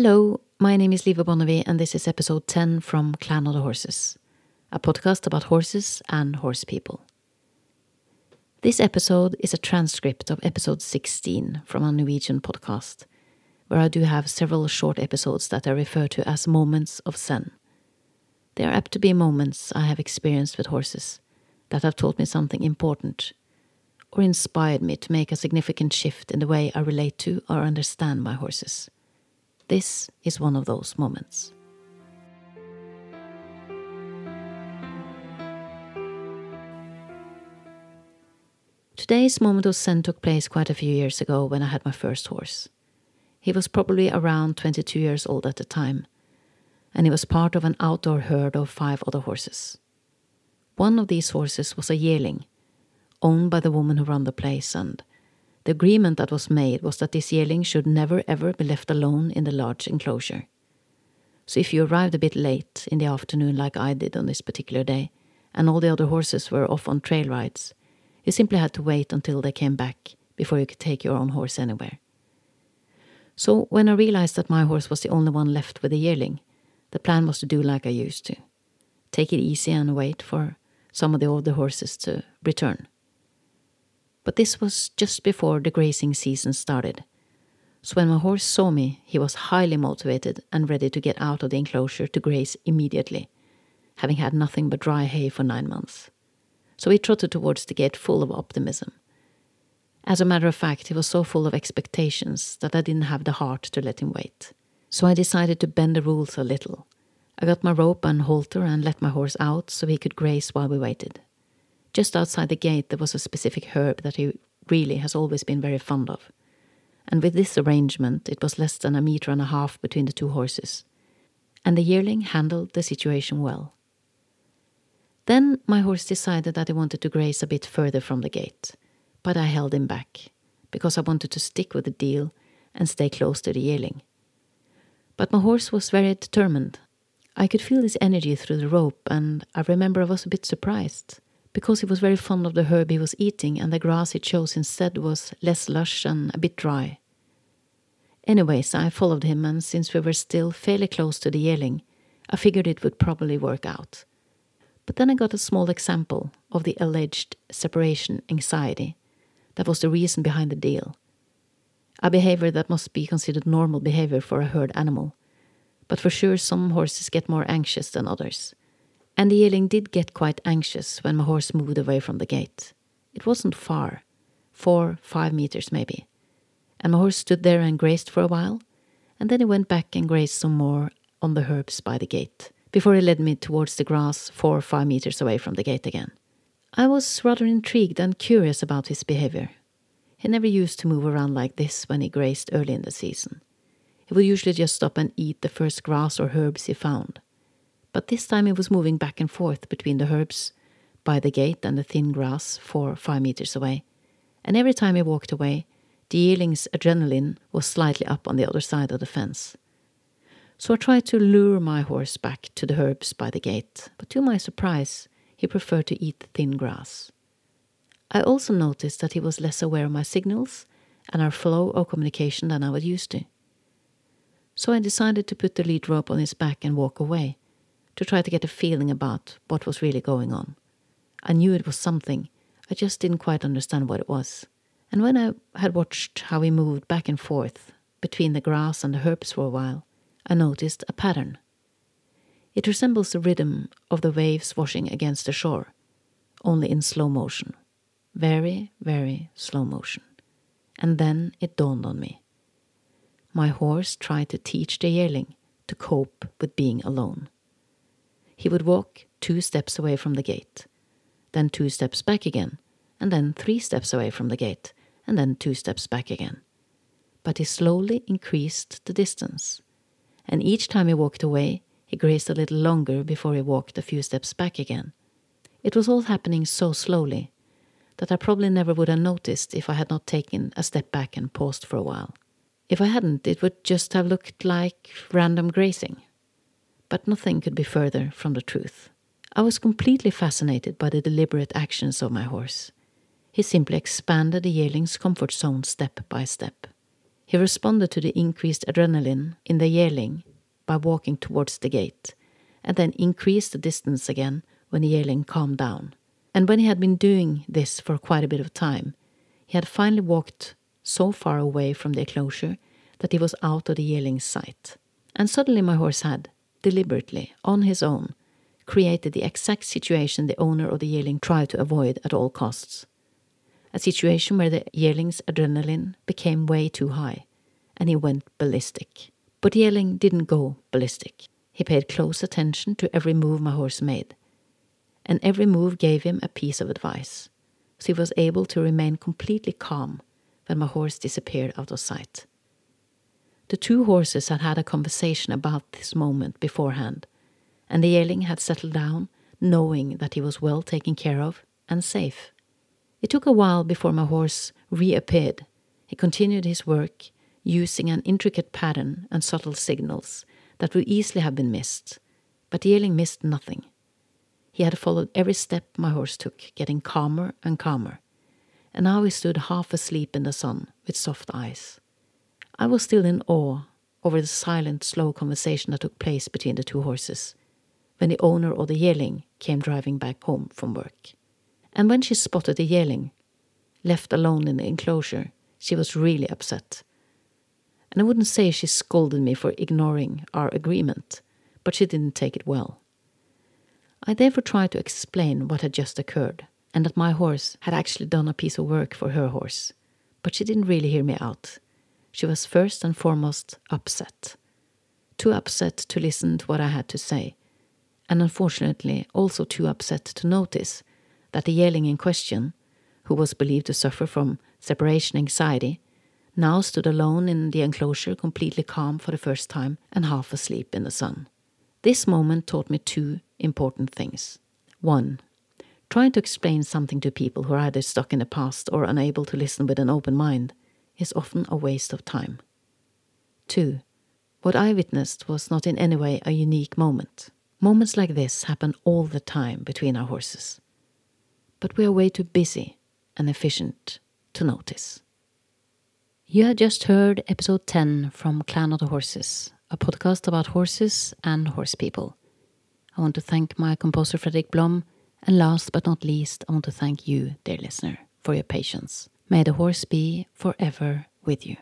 Hello, my name is Live Bonnevie, and this is episode 10 from Clan of the Horses, a podcast about horses and horse people. This episode is a transcript of episode 16 from a Norwegian podcast, where I do have several short episodes that I refer to as moments of Zen. They are apt to be moments I have experienced with horses that have taught me something important or inspired me to make a significant shift in the way I relate to or understand my horses. This is one of those moments. Today's moment of Zen took place quite a few years ago when I had my first horse. He was probably around 22 years old at the time, and he was part of an outdoor herd of five other horses. One of these horses was a yearling, owned by the woman who ran the place, and the agreement that was made was that this yearling should never ever be left alone in the large enclosure. So if you arrived a bit late in the afternoon, like I did on this particular day, and all the other horses were off on trail rides, you simply had to wait until they came back before you could take your own horse anywhere. So when I realized that my horse was the only one left with the yearling, the plan was to do like I used to take it easy and wait for some of the older horses to return but this was just before the grazing season started. So when my horse saw me, he was highly motivated and ready to get out of the enclosure to graze immediately, having had nothing but dry hay for nine months. So he trotted towards the gate full of optimism. As a matter of fact, he was so full of expectations that I didn't have the heart to let him wait. So I decided to bend the rules a little. I got my rope and halter and let my horse out so he could graze while we waited. Just outside the gate, there was a specific herb that he really has always been very fond of. And with this arrangement, it was less than a metre and a half between the two horses. And the yearling handled the situation well. Then my horse decided that he wanted to graze a bit further from the gate, but I held him back, because I wanted to stick with the deal and stay close to the yearling. But my horse was very determined. I could feel his energy through the rope, and I remember I was a bit surprised because he was very fond of the herb he was eating, and the grass he chose instead was less lush and a bit dry. Anyways, I followed him, and since we were still fairly close to the yearling, I figured it would probably work out. But then I got a small example of the alleged separation anxiety that was the reason behind the deal. A behavior that must be considered normal behavior for a herd animal, but for sure some horses get more anxious than others and the yearling did get quite anxious when my horse moved away from the gate. It wasn't far, four, five meters maybe, and my horse stood there and grazed for a while, and then he went back and grazed some more on the herbs by the gate, before he led me towards the grass four or five meters away from the gate again. I was rather intrigued and curious about his behavior. He never used to move around like this when he grazed early in the season. He would usually just stop and eat the first grass or herbs he found but this time he was moving back and forth between the herbs by the gate and the thin grass four or five meters away. And every time he walked away, the yearling's adrenaline was slightly up on the other side of the fence. So I tried to lure my horse back to the herbs by the gate, but to my surprise, he preferred to eat the thin grass. I also noticed that he was less aware of my signals and our flow of communication than I was used to. So I decided to put the lead rope on his back and walk away to try to get a feeling about what was really going on. I knew it was something, I just didn't quite understand what it was. And when I had watched how he moved back and forth between the grass and the herbs for a while, I noticed a pattern. It resembles the rhythm of the waves washing against the shore, only in slow motion. Very, very slow motion. And then it dawned on me. My horse tried to teach the yearling to cope with being alone he would walk two steps away from the gate, then two steps back again, and then three steps away from the gate, and then two steps back again. But he slowly increased the distance, and each time he walked away, he grazed a little longer before he walked a few steps back again. It was all happening so slowly that I probably never would have noticed if I had not taken a step back and paused for a while. If I hadn't, it would just have looked like random grazing but nothing could be further from the truth. I was completely fascinated by the deliberate actions of my horse. He simply expanded the yearling's comfort zone step by step. He responded to the increased adrenaline in the yearling by walking towards the gate, and then increased the distance again when the yearling calmed down. And when he had been doing this for quite a bit of time, he had finally walked so far away from the enclosure that he was out of the yearling's sight. And suddenly my horse had, deliberately, on his own, created the exact situation the owner of the yearling tried to avoid at all costs. A situation where the yearling's adrenaline became way too high, and he went ballistic. But yearling didn't go ballistic. He paid close attention to every move my horse made, and every move gave him a piece of advice, so he was able to remain completely calm when my horse disappeared out of sight. The two horses had had a conversation about this moment beforehand, and the yearling had settled down, knowing that he was well taken care of and safe. It took a while before my horse reappeared. He continued his work, using an intricate pattern and subtle signals that would easily have been missed, but the yearling missed nothing. He had followed every step my horse took, getting calmer and calmer, and now he stood half asleep in the sun with soft eyes. I was still in awe over the silent, slow conversation that took place between the two horses when the owner of the yearling came driving back home from work. And when she spotted the yearling, left alone in the enclosure, she was really upset. And I wouldn't say she scolded me for ignoring our agreement, but she didn't take it well. I therefore tried to explain what had just occurred, and that my horse had actually done a piece of work for her horse. But she didn't really hear me out. She was first and foremost upset. Too upset to listen to what I had to say, and unfortunately also too upset to notice that the yearling in question, who was believed to suffer from separation anxiety, now stood alone in the enclosure, completely calm for the first time and half asleep in the sun. This moment taught me two important things. One, trying to explain something to people who are either stuck in the past or unable to listen with an open mind is often a waste of time. Two, what I witnessed was not in any way a unique moment. Moments like this happen all the time between our horses. But we are way too busy and efficient to notice. You have just heard episode 10 from Clan of the Horses, a podcast about horses and horse people. I want to thank my composer Fredrik Blom, and last but not least, I want to thank you, dear listener, for your patience. May the horse be forever with you.